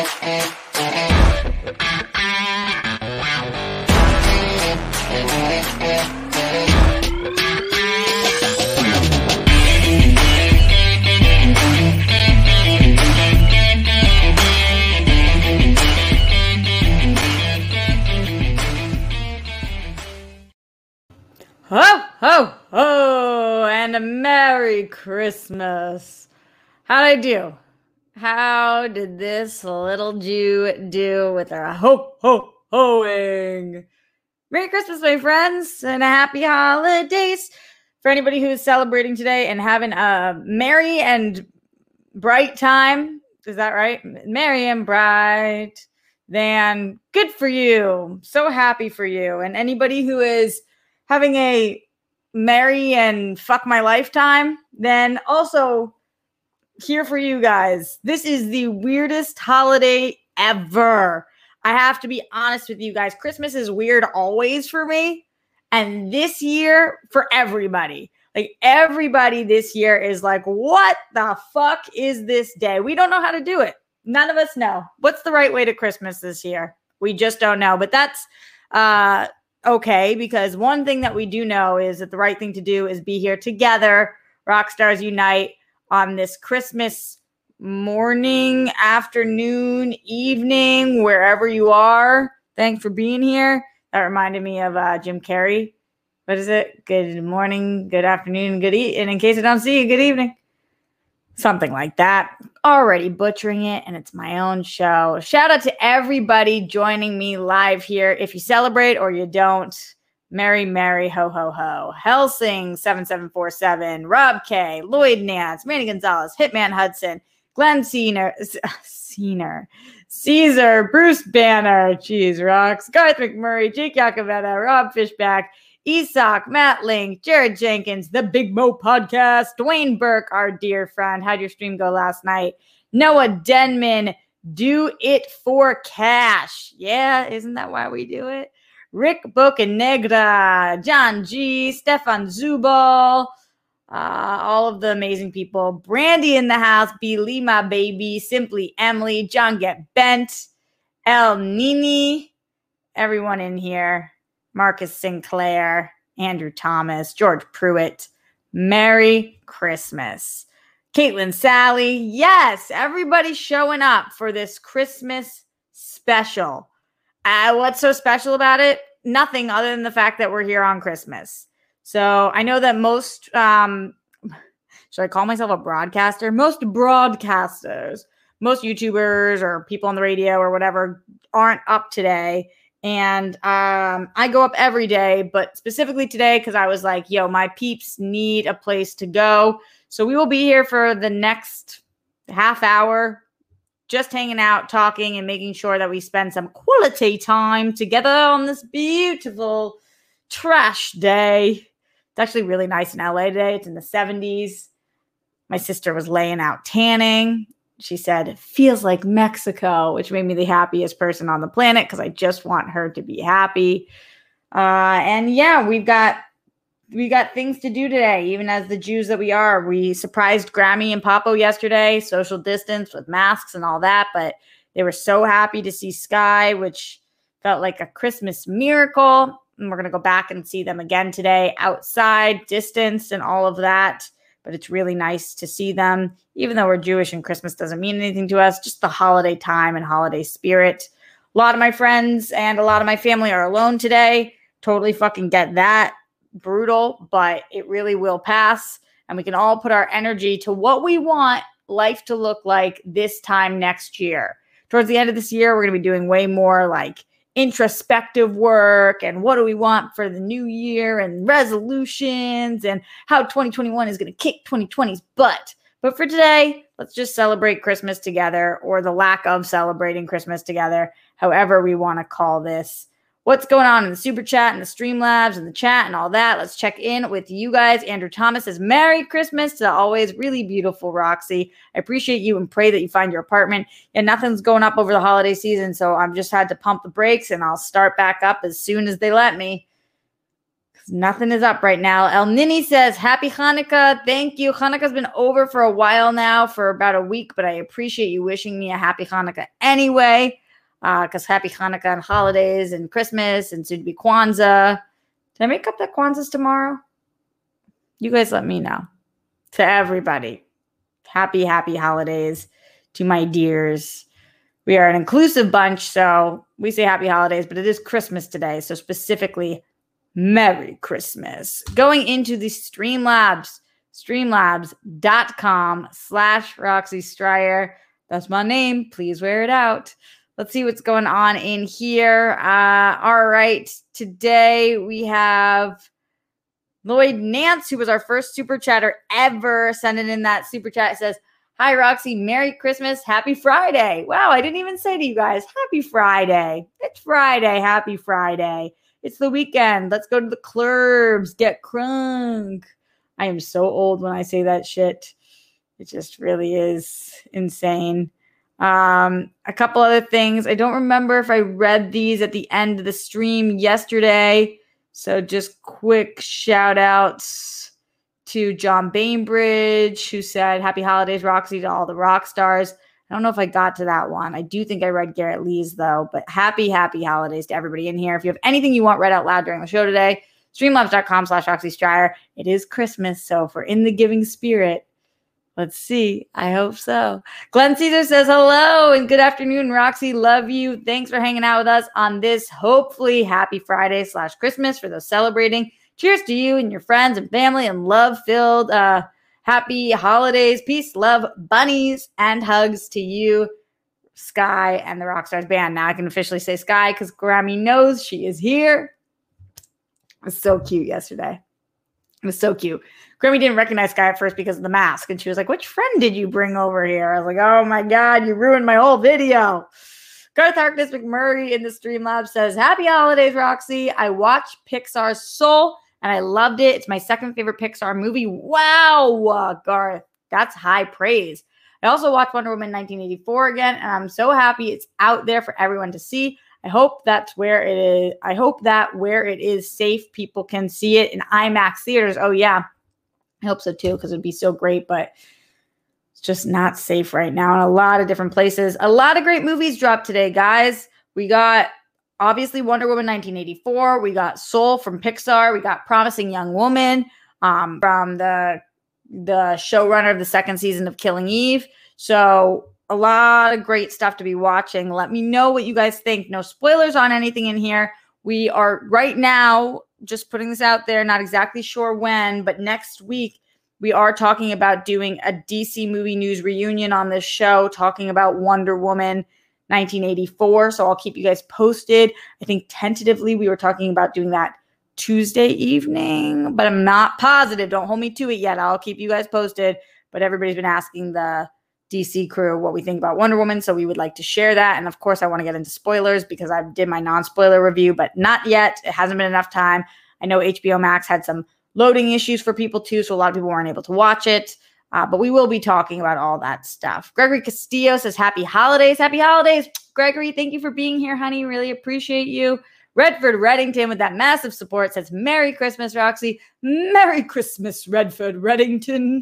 Ho, ho, ho, and a Merry Christmas. How'd I do? How did this little Jew do with her ho, ho, hoing? Merry Christmas, my friends, and happy holidays for anybody who's celebrating today and having a merry and bright time. Is that right? Merry and bright. Then good for you. So happy for you. And anybody who is having a merry and fuck my lifetime, then also here for you guys. This is the weirdest holiday ever. I have to be honest with you guys. Christmas is weird always for me. And this year, for everybody, like everybody this year is like, what the fuck is this day? We don't know how to do it. None of us know. What's the right way to Christmas this year? We just don't know. But that's uh okay because one thing that we do know is that the right thing to do is be here together rock stars unite on this christmas morning afternoon evening wherever you are thanks for being here that reminded me of uh, jim carrey what is it good morning good afternoon good e- and in case i don't see you good evening something like that. Already butchering it, and it's my own show. Shout out to everybody joining me live here. If you celebrate or you don't, Merry, Mary, ho, ho, ho. Helsing 7747, Rob K, Lloyd Nance, Manny Gonzalez, Hitman Hudson, Glenn Senior, Senior, Caesar, Bruce Banner, Cheese Rocks, Garth McMurray, Jake Yacovetta. Rob Fishback, Esoc, Matt Link, Jared Jenkins, the Big Mo Podcast, Dwayne Burke, our dear friend. How'd your stream go last night? Noah Denman, do it for cash. Yeah, isn't that why we do it? Rick Bocanegra, John G, Stefan Zubal, uh, all of the amazing people. Brandy in the house, Be Lima Baby, Simply Emily, John Get Bent, El Nini, everyone in here. Marcus Sinclair, Andrew Thomas, George Pruitt. Merry Christmas. Caitlin Sally, yes, everybody's showing up for this Christmas special. Uh, what's so special about it? Nothing other than the fact that we're here on Christmas. So I know that most, um, should I call myself a broadcaster? Most broadcasters, most YouTubers or people on the radio or whatever aren't up today and um, I go up every day, but specifically today because I was like, yo, my peeps need a place to go. So we will be here for the next half hour, just hanging out, talking, and making sure that we spend some quality time together on this beautiful trash day. It's actually really nice in LA today. It's in the 70s. My sister was laying out tanning she said, it feels like Mexico, which made me the happiest person on the planet because I just want her to be happy. Uh, and yeah, we've got we got things to do today, even as the Jews that we are. We surprised Grammy and Papo yesterday, social distance with masks and all that, but they were so happy to see Sky, which felt like a Christmas miracle. And we're gonna go back and see them again today outside, distance, and all of that but it's really nice to see them, even though we're Jewish and Christmas doesn't mean anything to us, just the holiday time and holiday spirit. A lot of my friends and a lot of my family are alone today. Totally fucking get that. Brutal, but it really will pass. And we can all put our energy to what we want life to look like this time next year. Towards the end of this year, we're going to be doing way more like introspective work and what do we want for the new year and resolutions and how 2021 is going to kick 2020's butt. But for today, let's just celebrate Christmas together or the lack of celebrating Christmas together, however we want to call this what's going on in the super chat and the Streamlabs and the chat and all that. Let's check in with you guys. Andrew Thomas says, Merry Christmas to always really beautiful Roxy. I appreciate you and pray that you find your apartment. And nothing's going up over the holiday season. So I've just had to pump the brakes and I'll start back up as soon as they let me. Nothing is up right now. El Nini says, Happy Hanukkah. Thank you. Hanukkah's been over for a while now, for about a week, but I appreciate you wishing me a happy Hanukkah anyway. Because uh, happy Hanukkah and holidays and Christmas and soon to be Kwanzaa. Did I make up that Kwanzaa's tomorrow? You guys let me know. To everybody, happy, happy holidays to my dears. We are an inclusive bunch, so we say happy holidays, but it is Christmas today. So, specifically, Merry Christmas. Going into the Streamlabs, streamlabs.com slash Roxy Striar. That's my name. Please wear it out. Let's see what's going on in here. Uh, all right. Today we have Lloyd Nance, who was our first super chatter ever, sending in that super chat. It says, Hi, Roxy. Merry Christmas. Happy Friday. Wow, I didn't even say to you guys, Happy Friday. It's Friday. Happy Friday. It's the weekend. Let's go to the clubs, get crunk. I am so old when I say that shit. It just really is insane. Um, a couple other things. I don't remember if I read these at the end of the stream yesterday. So just quick shout outs to John Bainbridge, who said, Happy holidays, Roxy, to all the rock stars. I don't know if I got to that one. I do think I read Garrett Lee's though, but happy, happy holidays to everybody in here. If you have anything you want read out loud during the show today, streamlabs.com slash Roxy Striar. It is Christmas, so if we're in the giving spirit, let's see. I hope so. Glenn Caesar says hello and good afternoon, Roxy. Love you. Thanks for hanging out with us on this hopefully happy Friday slash Christmas for those celebrating. Cheers to you and your friends and family and love filled uh Happy holidays, peace, love, bunnies, and hugs to you, Sky, and the Rockstars band. Now I can officially say Sky because Grammy knows she is here. It was so cute yesterday. It was so cute. Grammy didn't recognize Sky at first because of the mask. And she was like, Which friend did you bring over here? I was like, Oh my God, you ruined my whole video. Garth Harkness McMurray in the Streamlab says, Happy holidays, Roxy. I watched Pixar's Soul and I loved it. It's my second favorite Pixar movie. Wow, Garth, that's high praise. I also watched Wonder Woman 1984 again, and I'm so happy it's out there for everyone to see. I hope that's where it is. I hope that where it is safe, people can see it in IMAX theaters. Oh, yeah. I hope so too, because it'd be so great, but it's just not safe right now in a lot of different places. A lot of great movies dropped today, guys. We got obviously Wonder Woman 1984. We got Soul from Pixar. We got Promising Young Woman um, from the the showrunner of the second season of Killing Eve. So a lot of great stuff to be watching. Let me know what you guys think. No spoilers on anything in here. We are right now just putting this out there, not exactly sure when, but next week we are talking about doing a DC movie news reunion on this show, talking about Wonder Woman 1984. So I'll keep you guys posted. I think tentatively we were talking about doing that Tuesday evening, but I'm not positive. Don't hold me to it yet. I'll keep you guys posted. But everybody's been asking the DC crew what we think about Wonder Woman, so we would like to share that. And of course, I want to get into spoilers because I did my non-spoiler review, but not yet. It hasn't been enough time. I know HBO Max had some loading issues for people too, so a lot of people weren't able to watch it. Uh, but we will be talking about all that stuff. Gregory Castillo says, Happy holidays. Happy holidays. Gregory, thank you for being here, honey. Really appreciate you. Redford Reddington with that massive support says, Merry Christmas, Roxy. Merry Christmas, Redford Reddington.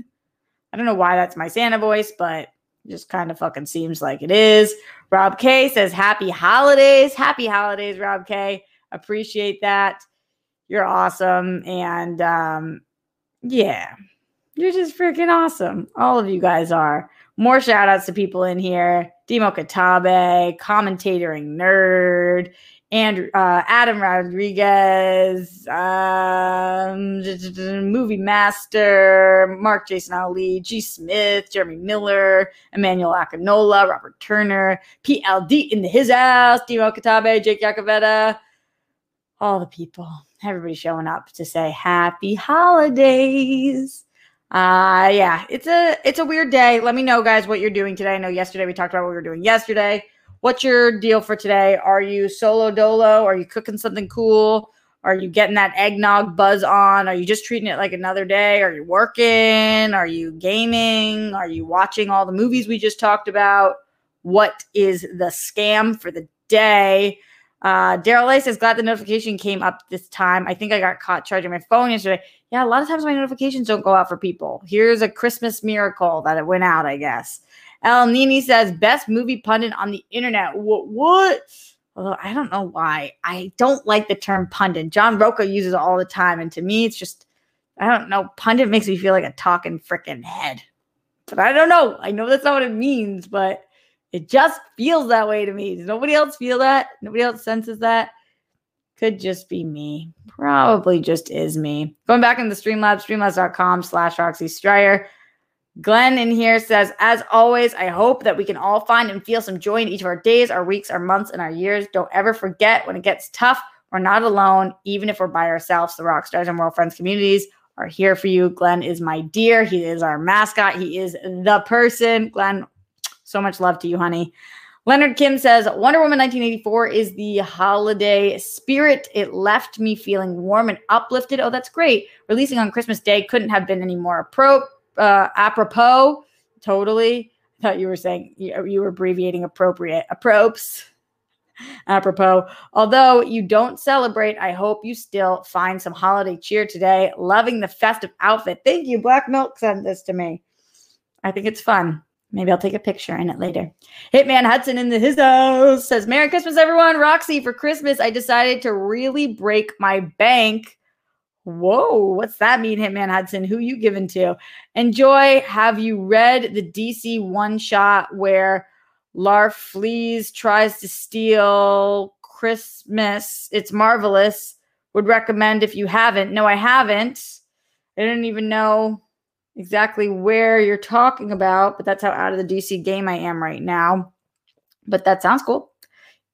I don't know why that's my Santa voice, but just kind of fucking seems like it is. Rob K says, Happy holidays. Happy holidays, Rob K. Appreciate that. You're awesome. And um, yeah, you're just freaking awesome. All of you guys are. More shout outs to people in here. Demo Katabe, commentating nerd, and uh, Adam Rodriguez, um, movie master, Mark Jason Ali, G. Smith, Jeremy Miller, Emmanuel Akinola, Robert Turner, PLD in his house, Demo Katabe, Jake Yakavetta, all the people, everybody showing up to say happy holidays. Uh yeah, it's a it's a weird day. Let me know guys what you're doing today. I know yesterday we talked about what we were doing yesterday. What's your deal for today? Are you solo dolo? Are you cooking something cool? Are you getting that eggnog buzz on? Are you just treating it like another day? Are you working? Are you gaming? Are you watching all the movies we just talked about? What is the scam for the day? Uh, Daryl A says, glad the notification came up this time. I think I got caught charging my phone yesterday. Yeah, a lot of times my notifications don't go out for people. Here's a Christmas miracle that it went out, I guess. El Nini says, best movie pundit on the internet. What? What? I don't know why. I don't like the term pundit. John Roca uses it all the time. And to me, it's just, I don't know. Pundit makes me feel like a talking freaking head. But I don't know. I know that's not what it means, but it just feels that way to me. Does nobody else feel that? Nobody else senses that? Could just be me. Probably just is me. Going back into the Streamlabs, streamlabs.com slash Roxy Striar. Glenn in here says, as always, I hope that we can all find and feel some joy in each of our days, our weeks, our months, and our years. Don't ever forget when it gets tough, we're not alone, even if we're by ourselves. The rock stars and world friends communities are here for you. Glenn is my dear. He is our mascot. He is the person. Glenn, so much love to you, honey. Leonard Kim says Wonder Woman 1984 is the holiday spirit. It left me feeling warm and uplifted. Oh, that's great. Releasing on Christmas Day couldn't have been any more appropriate uh, apropos. Totally. I thought you were saying you, were abbreviating appropriate. Apropes. Apropos. Although you don't celebrate, I hope you still find some holiday cheer today. Loving the festive outfit. Thank you. Black Milk sent this to me. I think it's fun. Maybe I'll take a picture in it later. Hitman Hudson in the his house says, Merry Christmas, everyone. Roxy, for Christmas, I decided to really break my bank Whoa, what's that mean, Hitman Hudson? Who you giving to? Enjoy. Have you read the DC one shot where Larfleeze tries to steal Christmas? It's marvelous. Would recommend if you haven't. No, I haven't. I didn't even know exactly where you're talking about, but that's how out of the DC game I am right now. But that sounds cool.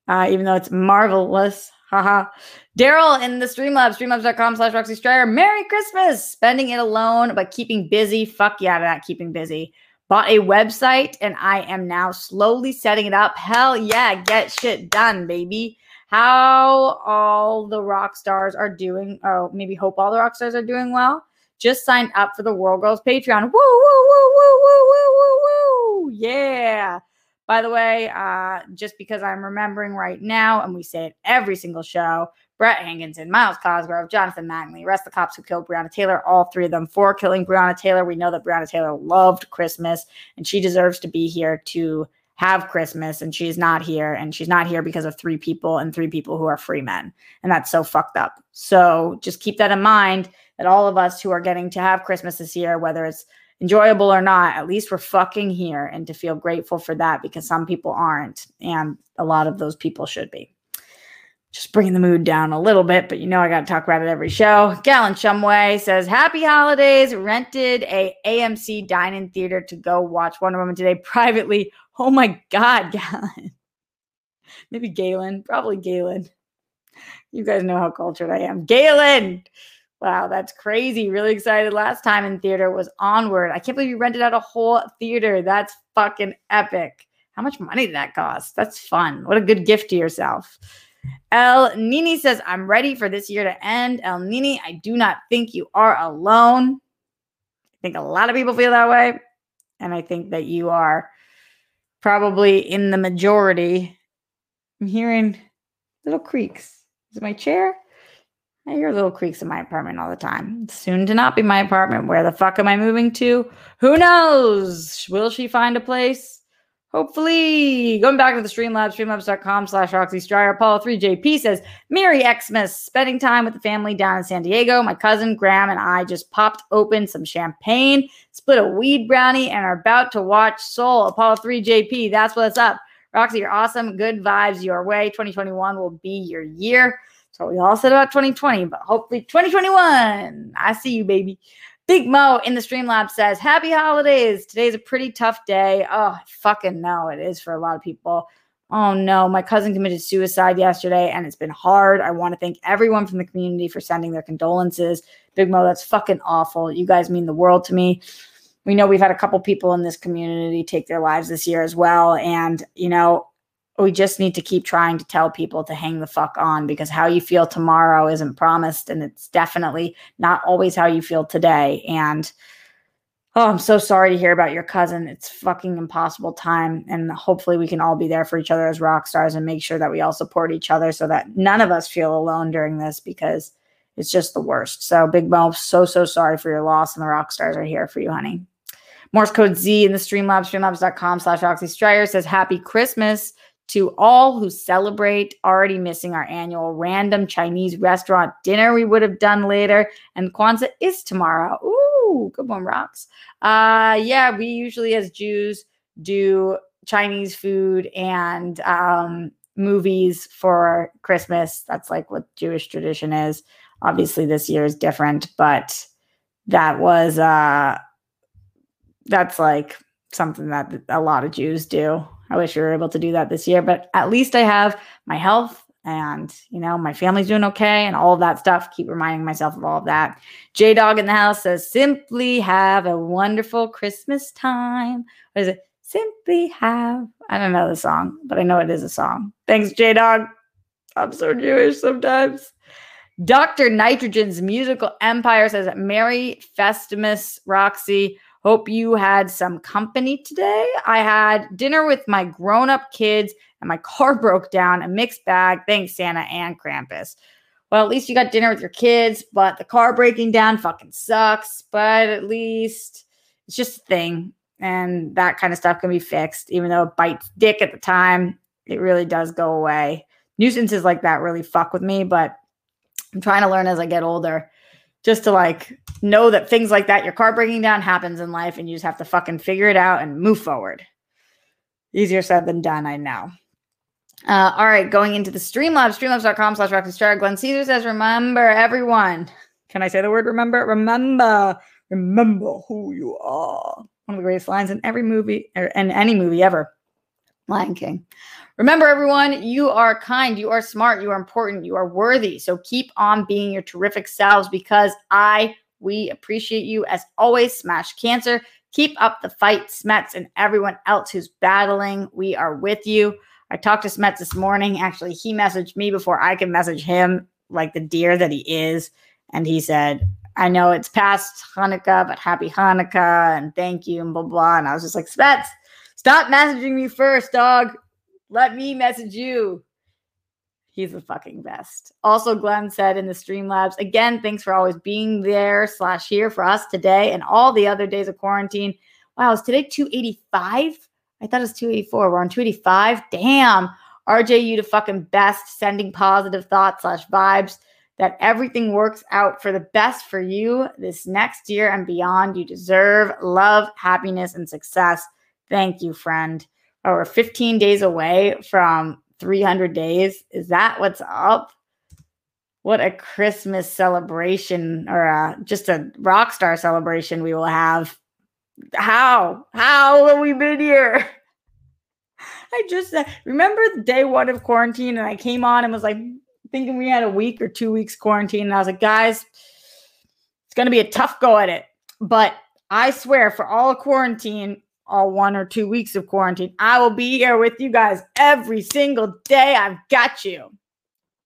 Uh, even though it's marvelous. Haha. Daryl in the Streamlabs, streamlabs.com slash Roxy Striar. Merry Christmas. Spending it alone, but keeping busy. Fuck yeah to that, keeping busy. Bought a website and I am now slowly setting it up. Hell yeah, get shit done, baby. How all the rock stars are doing. Oh, maybe hope all the rock stars are doing well. Just signed up for the World Girls Patreon. Woo, woo, woo, woo, woo, woo, woo, woo. Yeah. By the way, uh, just because I'm remembering right now, and we say it every single show, Brett Hankinson, Myles Cosgrove, Jonathan Manley, rest the cops who killed Breonna Taylor, all three of them for killing Breonna Taylor. We know that Breonna Taylor loved Christmas and she deserves to be here to have Christmas and she's not here and she's not here because of three people and three people who are free men. And that's so fucked up. So just keep that in mind that all of us who are getting to have Christmas this year, whether it's enjoyable or not, at least we're fucking here and to feel grateful for that because some people aren't. And a lot of those people should be. Just bringing the mood down a little bit, but you know I got to talk about it every show. Gallon Shumway says, "Happy holidays! Rented a AMC dine-in theater to go watch Wonder Woman today privately. Oh my God, Gallon! Maybe Galen, probably Galen. You guys know how cultured I am. Galen, Wow, that's crazy. Really excited. Last time in theater was Onward. I can't believe you rented out a whole theater. That's fucking epic. How much money did that cost? That's fun. What a good gift to yourself. El Nini says, I'm ready for this year to end. El Nini, I do not think you are alone. I think a lot of people feel that way. And I think that you are probably in the majority. I'm hearing little creaks. Is my chair? I hear little creaks in my apartment all the time. Soon to not be my apartment. Where the fuck am I moving to? Who knows? Will she find a place? Hopefully. Going back to the Streamlabs, streamlabs.com slash Roxy Striar. Apollo 3JP says, Merry Xmas, spending time with the family down in San Diego. My cousin Graham and I just popped open some champagne, split a weed brownie, and are about to watch Soul. Apollo 3JP, that's what's up. Roxy, you're awesome. Good vibes your way. 2021 will be your year. So we all said about 2020, but hopefully 2021. I see you, baby. Big Mo in the Streamlab says, Happy holidays. Today's a pretty tough day. Oh, fucking no, it is for a lot of people. Oh no, my cousin committed suicide yesterday and it's been hard. I want to thank everyone from the community for sending their condolences. Big Mo, that's fucking awful. You guys mean the world to me. We know we've had a couple people in this community take their lives this year as well. And, you know, we just need to keep trying to tell people to hang the fuck on because how you feel tomorrow isn't promised and it's definitely not always how you feel today and Oh, I'm so sorry to hear about your cousin. It's fucking impossible time. And hopefully we can all be there for each other as rock stars and make sure that we all support each other so that none of us feel alone during this because it's just the worst. So Big Mo, so, so sorry for your loss. And the rock stars are here for you, honey. Morse code Z in the Streamlabs, streamlabs.com slash Roxy Striar says happy Christmas to all who celebrate already missing our annual random Chinese restaurant dinner we would have done later. And Kwanzaa is tomorrow. Ooh, good one, rocks. Uh, yeah, we usually as Jews do Chinese food and um, movies for Christmas. That's like what Jewish tradition is. Obviously, this year is different, but that was uh that's like something that a lot of Jews do. I wish we were able to do that this year, but at least I have my health and you know my family's doing okay and all of that stuff. Keep reminding myself of all of that. J Dog in the house says, "Simply have a wonderful Christmas time." What is it? Simply have. I don't know the song, but I know it is a song. Thanks, J Dog. I'm so Jewish sometimes. Dr. Nitrogen's musical empire says, Merry Festimus, Roxy. Hope you had some company today. I had dinner with my grown up kids and my car broke down, a mixed bag. Thanks, Santa and Krampus. Well, at least you got dinner with your kids, but the car breaking down fucking sucks. But at least it's just a thing. And that kind of stuff can be fixed, even though it bites dick at the time. It really does go away. Nuisances like that really fuck with me, but I'm trying to learn as I get older just to like know that things like that, your car breaking down happens in life and you just have to fucking figure it out and move forward. Easier said than done, I know. Uh, all right, going into the Streamlabs, streamlabs.com slash rockstar. Glenn Caesar says, remember everyone. Can I say the word remember? Remember, remember who you are. One of the greatest lines in every movie or in any movie ever. Lion King. Remember, everyone, you are kind, you are smart, you are important, you are worthy. So keep on being your terrific selves because I, we appreciate you as always. Smash cancer. Keep up the fight, Smets, and everyone else who's battling. We are with you. I talked to Smets this morning. Actually, he messaged me before I could message him, like the deer that he is. And he said, I know it's past Hanukkah, but happy Hanukkah and thank you and blah, blah. And I was just like, Smets, stop messaging me first, dog. Let me message you. He's the fucking best. Also, Glenn said in the Streamlabs, again, thanks for always being there slash here for us today and all the other days of quarantine. Wow, is today 285? I thought it was 284. We're on 285. Damn. RJ, you the fucking best, sending positive thoughts slash vibes that everything works out for the best for you this next year and beyond. You deserve love, happiness, and success. Thank you, friend or 15 days away from 300 days. Is that what's up? What a Christmas celebration or a, just a rock star celebration we will have. How? How have we been here? I just uh, remember day one of quarantine and I came on and was like thinking we had a week or two weeks quarantine. And I was like, guys, it's going to be a tough go at it. But I swear for all quarantine, all one or two weeks of quarantine. I will be here with you guys every single day. I've got you.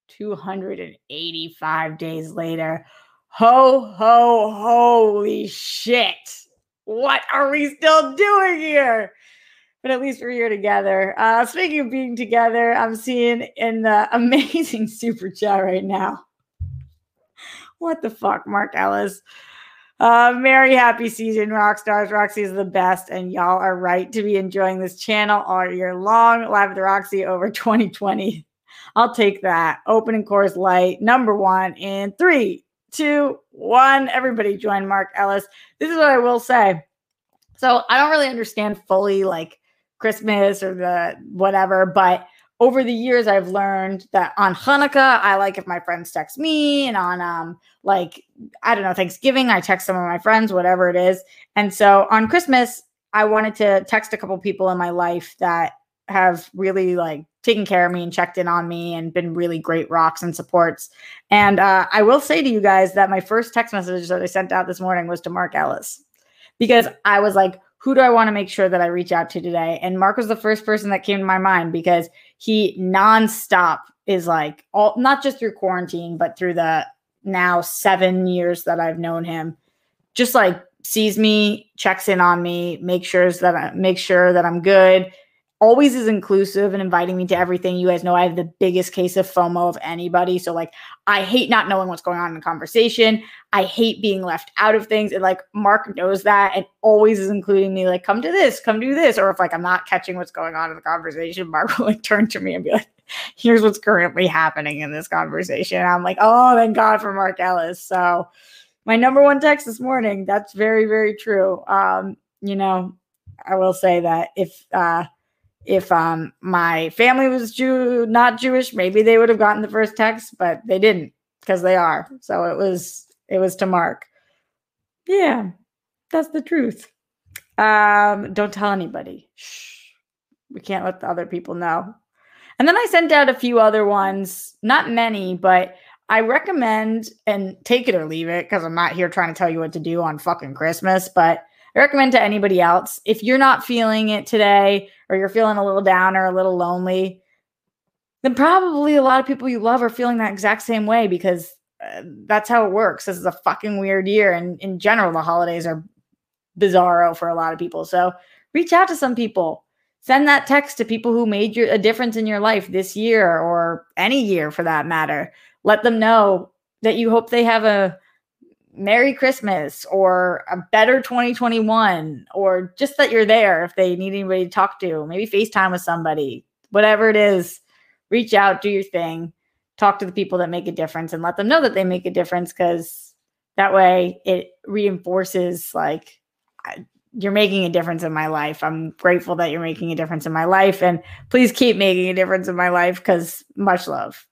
285 days later. Ho, ho, holy shit. What are we still doing here? But at least we're here together. Uh, speaking of being together, I'm seeing in the amazing super chat right now. What the fuck, Mark Ellis? Uh, merry happy season, rock stars. Roxy is the best, and y'all are right to be enjoying this channel all year long. Live with the Roxy over 2020. I'll take that. Opening Coors Light, number one in three, two, one. Everybody join Mark Ellis. This is what I will say. So I don't really understand fully like Christmas or the whatever, but over the years I've learned that on Hanukkah, I like if my friends text me, and on um like I don't know, Thanksgiving, I text some of my friends, whatever it is. And so on Christmas, I wanted to text a couple people in my life that have really like taken care of me and checked in on me and been really great rocks and supports. And uh, I will say to you guys that my first text message that I sent out this morning was to Mark Ellis because I was like, who do I want to make sure that I reach out to today? And Mark was the first person that came to my mind because he nonstop is like all not just through quarantine, but through the now seven years that I've known him, just like sees me, checks in on me, makes sure that I make sure that I'm good, always is inclusive and inviting me to everything. You guys know I have the biggest case of FOMO of anybody. So like I hate not knowing what's going on in the conversation. I hate being left out of things. And like Mark knows that and always is including me, like, come to this, come do this. Or if like I'm not catching what's going on in the conversation, Mark will like turn to me and be like, here's what's currently happening in this conversation. And I'm like, oh, thank God for Mark Ellis. So my number one text this morning, that's very, very true. Um, you know, I will say that if uh if um my family was Jew not Jewish, maybe they would have gotten the first text, but they didn't because they are. So it was it was to Mark. Yeah, that's the truth. Um, don't tell anybody. Shh. We can't let the other people know. And then I sent out a few other ones, not many, but I recommend and take it or leave it because I'm not here trying to tell you what to do on fucking Christmas, but I recommend to anybody else if you're not feeling it today or you're feeling a little down or a little lonely, then probably a lot of people you love are feeling that exact same way because uh, that's how it works. This is a fucking weird year. And in general, the holidays are bizarro for a lot of people. So reach out to some people. Send that text to people who made your, a difference in your life this year or any year for that matter. Let them know that you hope they have a Merry Christmas or a better 2021 or just that you're there if they need anybody to talk to, maybe FaceTime with somebody, whatever it is, reach out, do your thing, talk to the people that make a difference and let them know that they make a difference because that way it reinforces like you're making a difference in my life. I'm grateful that you're making a difference in my life and please keep making a difference in my life because much love.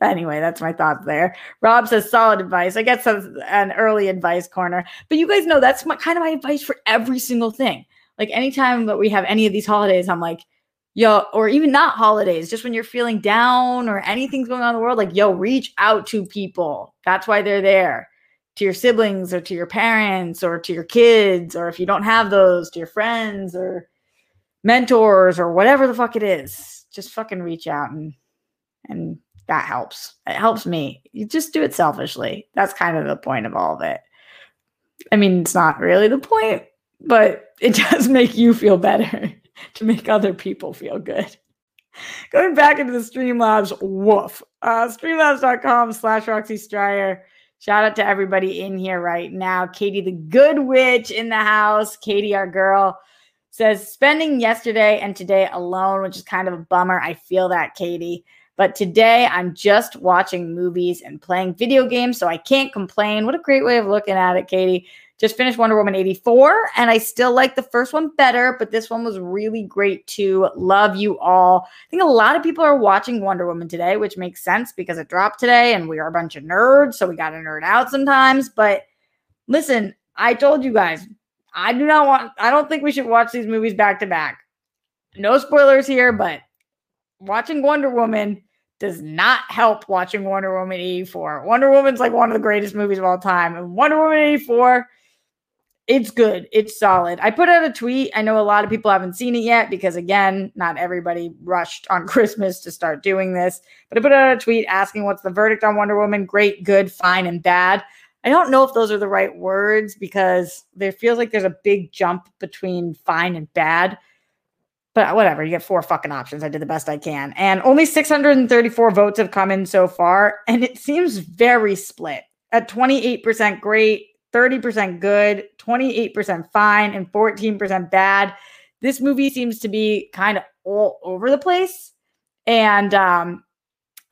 Anyway, that's my thoughts there. Rob says solid advice. I guess an early advice corner, but you guys know that's my, kind of my advice for every single thing. Like anytime that we have any of these holidays, I'm like, yo, or even not holidays, just when you're feeling down or anything's going on in the world, like, yo, reach out to people. That's why they're there to your siblings or to your parents or to your kids, or if you don't have those, to your friends or mentors or whatever the fuck it is. Just fucking reach out and and that helps. It helps me. You just do it selfishly. That's kind of the point of all of it. I mean, it's not really the point, but it does make you feel better to make other people feel good. Going back into the Streamlabs, woof. Uh, streamlabs.com slash Roxy Striar. Shout out to everybody in here right now. Katie, the good witch in the house. Katie, our girl, says spending yesterday and today alone, which is kind of a bummer. I feel that, Katie. But today I'm just watching movies and playing video games, so I can't complain. What a great way of looking at it, Katie. Just finished Wonder Woman 84, and I still like the first one better, but this one was really great too. Love you all. I think a lot of people are watching Wonder Woman today, which makes sense because it dropped today, and we are a bunch of nerds, so we got to nerd out sometimes. But listen, I told you guys, I do not want, I don't think we should watch these movies back to back. No spoilers here, but watching Wonder Woman does not help watching Wonder Woman 84. Wonder Woman's like one of the greatest movies of all time. And Wonder Woman 84, it's good. It's solid. I put out a tweet. I know a lot of people haven't seen it yet because, again, not everybody rushed on Christmas to start doing this. But I put out a tweet asking what's the verdict on Wonder Woman great, good, fine, and bad. I don't know if those are the right words because there feels like there's a big jump between fine and bad but whatever, you get four fucking options. I did the best I can. And only 634 votes have come in so far. And it seems very split at 28% great, 30% good, 28% fine, and 14% bad. This movie seems to be kind of all over the place. And um,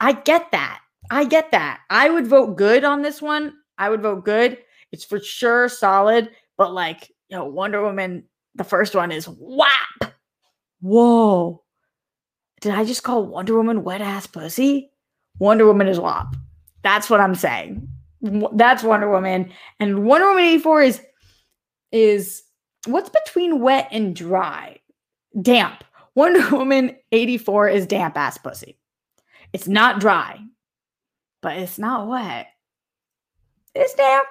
I get that. I get that. I would vote good on this one. I would vote good. It's for sure solid, but like, you know, Wonder Woman, the first one is whap Whoa. Did I just call Wonder Woman wet ass pussy? Wonder Woman is WAP. That's what I'm saying. That's Wonder Woman. And Wonder Woman 84 is is what's between wet and dry? Damp. Wonder Woman 84 is damp ass pussy. It's not dry, but it's not wet. It's damp.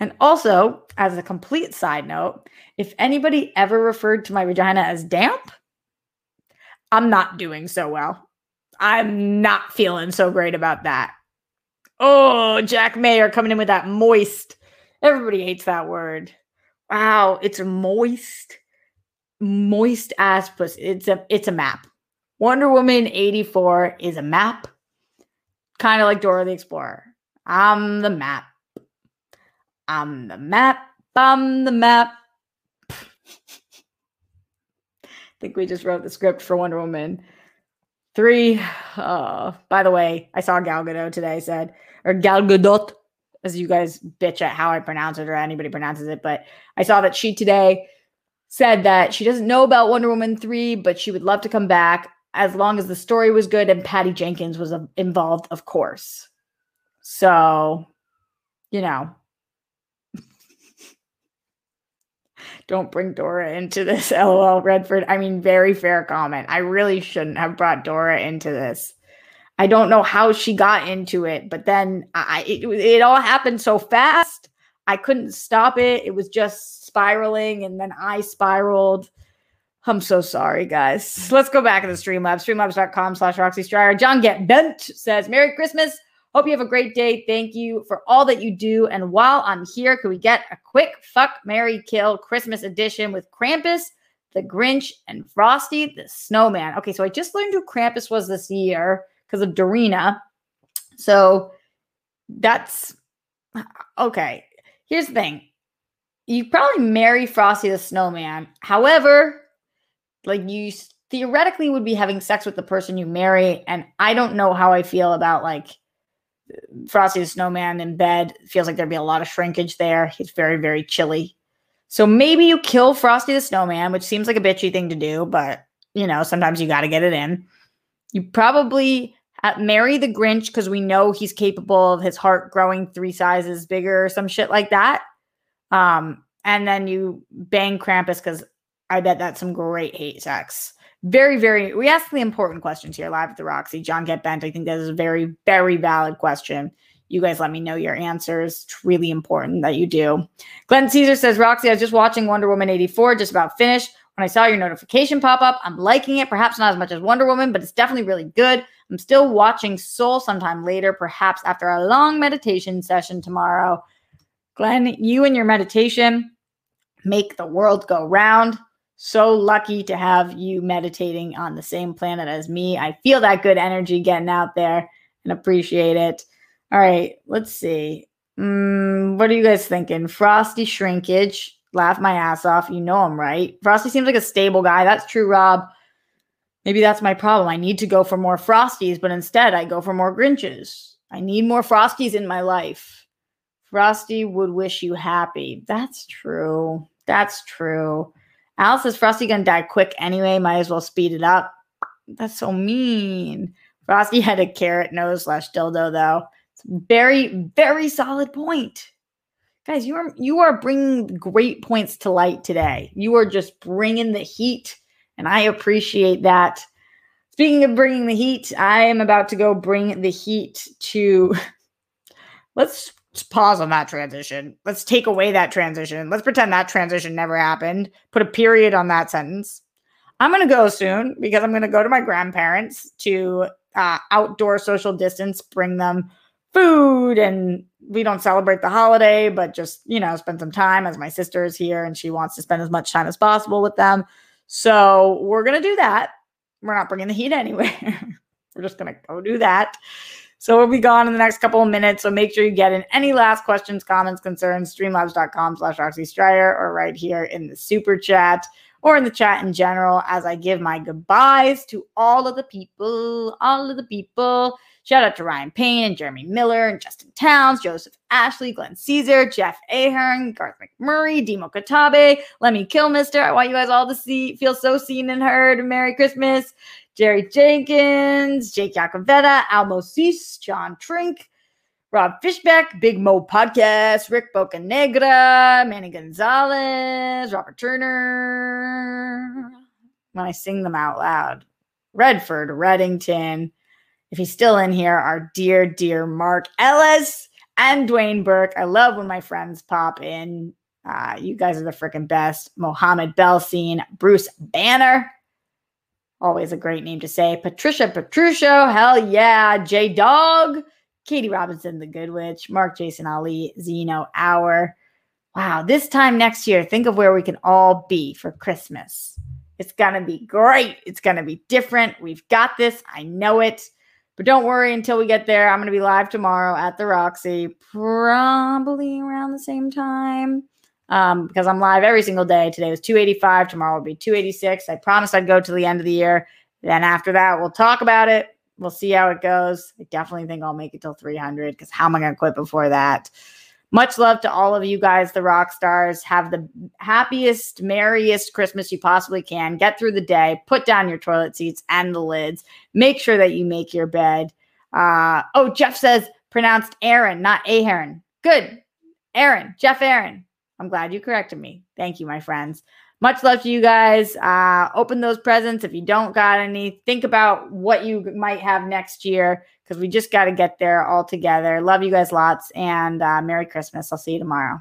And also, as a complete side note, if anybody ever referred to my vagina as damp, I'm not doing so well. I'm not feeling so great about that. Oh, Jack Mayer coming in with that moist Everybody hates that word. Wow, it's a moist, moist ass pussy. It's a it's a map. Wonder Woman 84 is a map. Kind of like Dora the Explorer. I'm the map. I'm the map. I'm the map. I think we just wrote the script for Wonder Woman. Three. Uh, by the way, I saw Gal Gadot today said, or Gal Gadot, as you guys bitch at how I pronounce it or anybody pronounces it, but I saw that she today said that she doesn't know about Wonder Woman 3, but she would love to come back as long as the story was good and Patty Jenkins was uh, involved, of course. So, you know, don't bring Dora into this. LOL, Redford. I mean, very fair comment. I really shouldn't have brought Dora into this. I don't know how she got into it, but then I it, it all happened so fast. I couldn't stop it. It was just spiraling, and then I spiraled. I'm so sorry, guys. Let's go back to the Streamlabs. Streamlabs.com slash Roxy Striar. John Get Bent says, Merry Christmas. Hope you have a great day. Thank you for all that you do. And while I'm here, can we get a quick fuck, Mary Kill Christmas edition with Krampus, the Grinch, and Frosty the Snowman? Okay, so I just learned who Krampus was this year because of Dorina. So that's okay. Here's the thing you probably marry Frosty the Snowman. However, like you theoretically would be having sex with the person you marry. And I don't know how I feel about like Frosty the Snowman in bed. feels like there'd be a lot of shrinkage there. He's very, very chilly. So maybe you kill Frosty the Snowman, which seems like a bitchy thing to do, but you know, sometimes you got to get it in. You probably uh, marry the Grinch because we know he's capable of his heart growing three sizes bigger or some shit like that. Um, and then you bang Krampus because I bet that's some great hate sex very, very, we ask the important questions here live at the Roxy. John Get Bent, I think that is a very, very valid question. You guys let me know your answers. It's really important that you do. Glenn Caesar says, Roxy, I was just watching Wonder Woman 84, just about finished. When I saw your notification pop up, I'm liking it. Perhaps not as much as Wonder Woman, but it's definitely really good. I'm still watching Soul sometime later, perhaps after a long meditation session tomorrow. Glenn, you and your meditation make the world go round so lucky to have you meditating on the same planet as me. I feel that good energy getting out there and appreciate it. All right, let's see. Mm, what are you guys thinking? Frosty shrinkage. Laugh my ass off. You know I'm right. Frosty seems like a stable guy. That's true, Rob. Maybe that's my problem. I need to go for more Frosties, but instead I go for more Grinches. I need more Frosties in my life. Frosty would wish you happy. That's true. That's true. Al says Frosty gonna die quick anyway. Might as well speed it up. That's so mean. Frosty had a carrot nose slash dildo though. very, very solid point. Guys, you are you are bringing great points to light today. You are just bringing the heat, and I appreciate that. Speaking of bringing the heat, I am about to go bring the heat to. Let's pause on that transition. Let's take away that transition. Let's pretend that transition never happened. Put a period on that sentence. I'm going to go soon because I'm going to go to my grandparents to uh, outdoor social distance, bring them food. And we don't celebrate the holiday, but just, you know, spend some time as my sister is here and she wants to spend as much time as possible with them. So we're going to do that. We're not bringing the heat anywhere. we're just going to go do that. So we'll be gone in the next couple of minutes. So make sure you get in any last questions, comments, concerns, streamlabs.com slash Roxy Striar or right here in the super chat or in the chat in general as I give my goodbyes to all of the people, all of the people. Shout out to Ryan Payne and Jeremy Miller and Justin Towns, Joseph Ashley, Glenn Caesar, Jeff Ahern, Garth McMurray, Demo Katabe, Lemmy Kilmister. I want you guys all to see, feel so seen and heard. Merry Christmas. Jerry Jenkins, Jake Yacovetta, Almo Cease, John Trink, Rob Fishbeck, Big Mo Podcast, Rick Bocanegra, Manny Gonzalez, Robert Turner. When I sing them out loud, Redford, Reddington. If he's still in here, our dear, dear Mark Ellis and Dwayne Burke. I love when my friends pop in. Uh, you guys are the freaking best. Mohammed Belsine, Bruce Banner, Always a great name to say. Patricia Petruccio, hell yeah. J Dog, Katie Robinson, The Good Witch, Mark Jason Ali, Zeno Hour, wow, this time next year, think of where we can all be for Christmas. It's going to be great. It's going to be different. We've got this. I know it. But don't worry until we get there. I'm going to be live tomorrow at the Roxy, probably around the same time um, because I'm live every single day. Today was 285. Tomorrow will be 286. I promised I'd go to the end of the year. Then after that, we'll talk about it. We'll see how it goes. I definitely think I'll make it till 300 because how am I going to quit before that? Much love to all of you guys, the rock stars. Have the happiest, merriest Christmas you possibly can. Get through the day. Put down your toilet seats and the lids. Make sure that you make your bed. Uh, oh, Jeff says pronounced Aaron, not Ahern. Good. Aaron, Jeff Aaron. I'm glad you corrected me. Thank you, my friends. Much love to you guys. Uh, open those presents. If you don't got any, think about what you might have next year because we just got to get there all together. Love you guys lots and uh, Merry Christmas. I'll see you tomorrow.